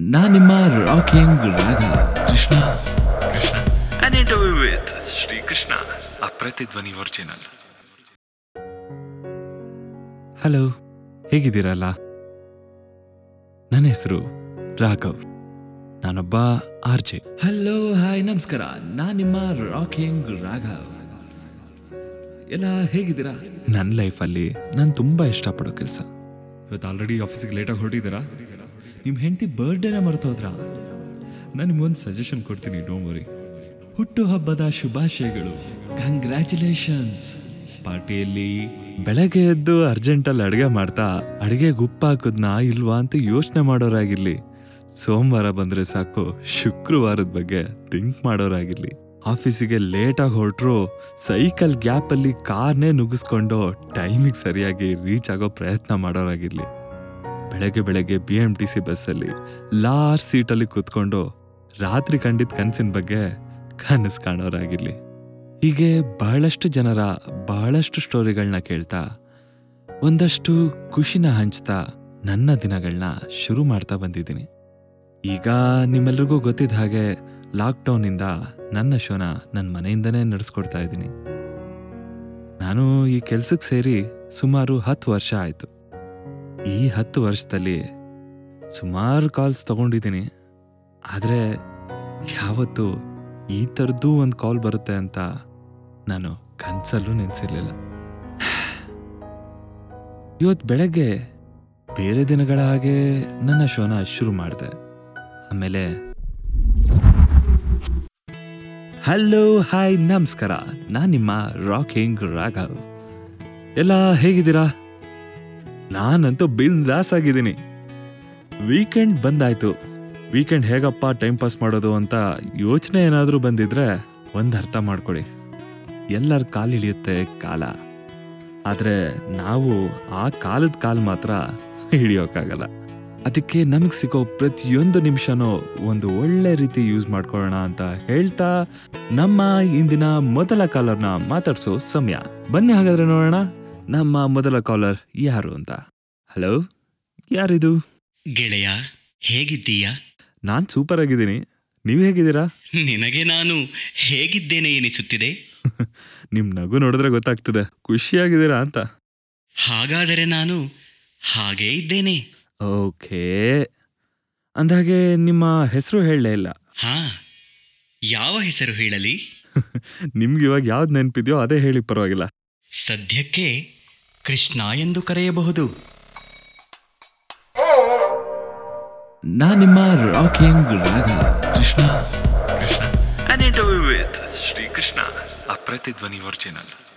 ನಾನು ನಿಮ್ಮ rocking Raga Krishna. Krishna. An interview with Shrikrishna ಆ ಪ್ರತಿಧ್ವನಿ ಒರಿಜಿನಲ್ ಹಲೋ ಹೇಗಿದ್ದೀರಲ್ಲ? ನನ್ನ ಹೆಸರು ರಾಘವ್. ನಾನೊಬ್ಬ ಆರ್ ಜೆ. ಹಲೋ ಹಾಯ್ ನಮಸ್ಕಾರ. ನಾನು ನಿಮ್ಮ ರಾಕಿಂಗ್ ರಾಘವ್. ಎಲ್ಲ ಹೇಗಿದ್ದೀರಾ? ನನ್ನ ಲೈಫಲ್ಲಿ ನಾನು ತುಂಬ ಇಷ್ಟಪಡೋ ಕೆಲಸ. ಇವತ್ತು ಆಲ್ರೆಡಿ ಆಫೀಸಿಗೆ ಲೇಟಾಗಿ ಹೊರಟಿದ್ದೀರಾ? ನಿಮ್ಮ ಹೆಂಡತಿ ಬರ್ಡೇನ ಮರ್ತೋದ್ರಾ? ನಾನು ನಿಮ್ಗೊಂದು ಸಜೆಷನ್ ಕೊಡ್ತೀನಿ ಡೋಂಟ್ ಹುಟ್ಟು ಹಬ್ಬದ ಶುಭಾಶಯಗಳು. ಕಂಗ್ರ್ಯಾಚುಲೇಷನ್ಸ್ ಪಾರ್ಟಿಯಲ್ಲಿ ಬೆಳಗ್ಗೆ ಎದ್ದು ಅರ್ಜೆಂಟಲ್ಲಿ ಅಡುಗೆ ಮಾಡ್ತಾ, ಅಡುಗೆ ಉಪ್ಪು ಹಾಕುದ್ನಾ ಇಲ್ವಾ ಅಂತ ಯೋಚನೆ ಮಾಡೋರಾಗಿರ್ಲಿ. ಸೋಮವಾರ ಬಂದರೆ ಸಾಕು, ಶುಕ್ರವಾರದ ಬಗ್ಗೆ ಥಿಂಕ್ ಮಾಡೋರಾಗಿರ್ಲಿ. ಆಫೀಸಿಗೆ ಲೇಟಾಗಿ ಹೊರಟ್ರು ಸೈಕಲ್ ಗ್ಯಾಪಲ್ಲಿ ಕಾರ್ನೇ ನುಗ್ಗಿಸ್ಕೊಂಡು ಟೈಮಿಗೆ ಸರಿಯಾಗಿ ರೀಚ್ ಆಗೋ ಪ್ರಯತ್ನ ಮಾಡೋರಾಗಿರ್ಲಿ. ಬೆಳಗ್ಗೆ ಬೆಳಗ್ಗೆ ಬಿ ಎಂ ಟಿ ಸಿ ಬಸ್ಸಲ್ಲಿ ಲಾರ್ಜ್ ಸೀಟಲ್ಲಿ ಕೂತ್ಕೊಂಡು ರಾತ್ರಿ ಕಂಡಿದ್ದ ಕನಸಿನ ಬಗ್ಗೆ ಕನಸು ಕಾಣೋರಾಗಿರ್ಲಿ. ಹೀಗೆ ಬಹಳಷ್ಟು ಜನರ ಬಹಳಷ್ಟು ಸ್ಟೋರಿಗಳನ್ನ ಕೇಳ್ತಾ, ಒಂದಷ್ಟು ಖುಷಿನ ಹಂಚ್ತಾ ನನ್ನ ದಿನಗಳನ್ನ ಶುರು ಮಾಡ್ತಾ ಬಂದಿದ್ದೀನಿ. ಈಗ ನಿಮ್ಮೆಲ್ರಿಗೂ ಗೊತ್ತಿದ್ದ ಹಾಗೆ ಲಾಕ್ಡೌನಿಂದ ನನ್ನ ಶೋನ ನನ್ನ ಮನೆಯಿಂದನೇ ನಡೆಸ್ಕೊಡ್ತಾ ಇದ್ದೀನಿ. ನಾನು ಈ ಕೆಲಸಕ್ಕೆ ಸೇರಿ ಸುಮಾರು ಹತ್ತು ವರ್ಷ ಆಯಿತು. ಈ ಹತ್ತು ವರ್ಷದಲ್ಲಿ ಸುಮಾರು ಕಾಲ್ಸ್ ತಗೊಂಡಿದ್ದೀನಿ. ಆದರೆ ಯಾವತ್ತು ಈ ಥರದ್ದು ಒಂದು ಕಾಲ್ ಬರುತ್ತೆ ಅಂತ ನಾನು ಕನ್ಸಲ್ಲೂ ನೆನೆಸಿರ್ಲಿಲ್ಲ. ಇವತ್ತು ಬೆಳಗ್ಗೆ ಬೇರೆ ದಿನಗಳ ಹಾಗೆ ನನ್ನ ಶೋನ ಶುರು ಮಾಡಿದೆ. ಆಮೇಲೆ ಹಲೋ ಹಾಯ್ ನಮಸ್ಕಾರ. ನಾನು ನಿಮ್ಮ ರಾಕಿಂಗ್ ರಾಘವ್. ಎಲ್ಲ ಹೇಗಿದ್ದೀರಾ? ನಾನಂತೂ ಬಿಂದಾಸ್ ಆಗಿದ್ದೀನಿ. ವೀಕೆಂಡ್ ಬಂದಾಯ್ತು. ವೀಕೆಂಡ್ ಹೇಗಪ್ಪ ಟೈಮ್ ಪಾಸ್ ಮಾಡೋದು ಅಂತ ಯೋಚನೆ ಏನಾದರೂ ಬಂದಿದ್ರೆ ಒಂದು ಅರ್ಥ ಮಾಡ್ಕೊಳ್ಳಿ. ಎಲ್ಲರ ಕಾಲಿಳಿಯುತ್ತೆ ಕಾಲ. ಆದರೆ ನಾವು ಆ ಕಾಲದ ಕಾಲು ಮಾತ್ರ ಹಿಡಿಯೋಕ್ಕಾಗಲ್ಲ ಅದಕ್ಕೆ ನಮಗೆ ಸಿಗೋ ಪ್ರತಿಯೊಂದು ನಿಮಿಷನೂ ಒಂದು ಒಳ್ಳೆ ರೀತಿ ಯೂಸ್ ಮಾಡ್ಕೊಳ್ಳೋಣ ಅಂತ ಹೇಳ್ತಾ ನಮ್ಮ ಇಂದಿನ ಮೊದಲ ಕಾಲರ್ನ ಮಾತಾಡಿಸೋ ಸಮಯ. ಬನ್ನಿ ಹಾಗಾದ್ರೆ ನೋಡೋಣ. ನಮ್ಮ ಮೊದಲ ಕಾಲರ್ ಯಾರು ಅಂತ? ಹಲೋ ಯಾರಿದು? ಗೆಳೆಯ ಹೇಗಿದ್ದೀಯ? ನಾನ್ ಸೂಪರ್ ಆಗಿದ್ದೀನಿ. ನೀವು ಹೇಗಿದ್ದೀರಾ? ನಿನಗೆ ನಾನು ಹೇಗಿದ್ದೇನೆ ಎನಿಸುತ್ತಿದೆ? ನಿಮ್ ನಗು ನೋಡಿದ್ರೆ ಗೊತ್ತಾಗ್ತದೆ. ಖುಷಿಯಾಗಿದ್ದೀರಾ ಅಂತ. ಹಾಗಾದರೆ ನಾನು ಹಾಗೇ ಇದ್ದೇನೆ. ಓಕೆ. ಅಂದಾಗೆ ನಿಮ್ಮ ಹೆಸರು ಹೇಳಲೇ ಇಲ್ಲ. ಹಾ ಯಾವ ಹೆಸರು ಹೇಳಲಿ? ನಿಮ್ಗೆ ಇವಾಗ ಯಾವ್ದು ನೆನಪಿದೆಯೋ ಅದೇ ಹೇಳಿ ಪರವಾಗಿಲ್ಲ. ಸದ್ಯಕ್ಕೆ ಕೃಷ್ಣ ಎಂದು ಕರೆಯಬಹುದು. ನಾ ನಿಮ್ಮ rocking Raga Krishna. Krishna. An interview with Shrikrishna ಆ ಪ್ರತಿಧ್ವನಿ ಒರಿಜಿನಲ್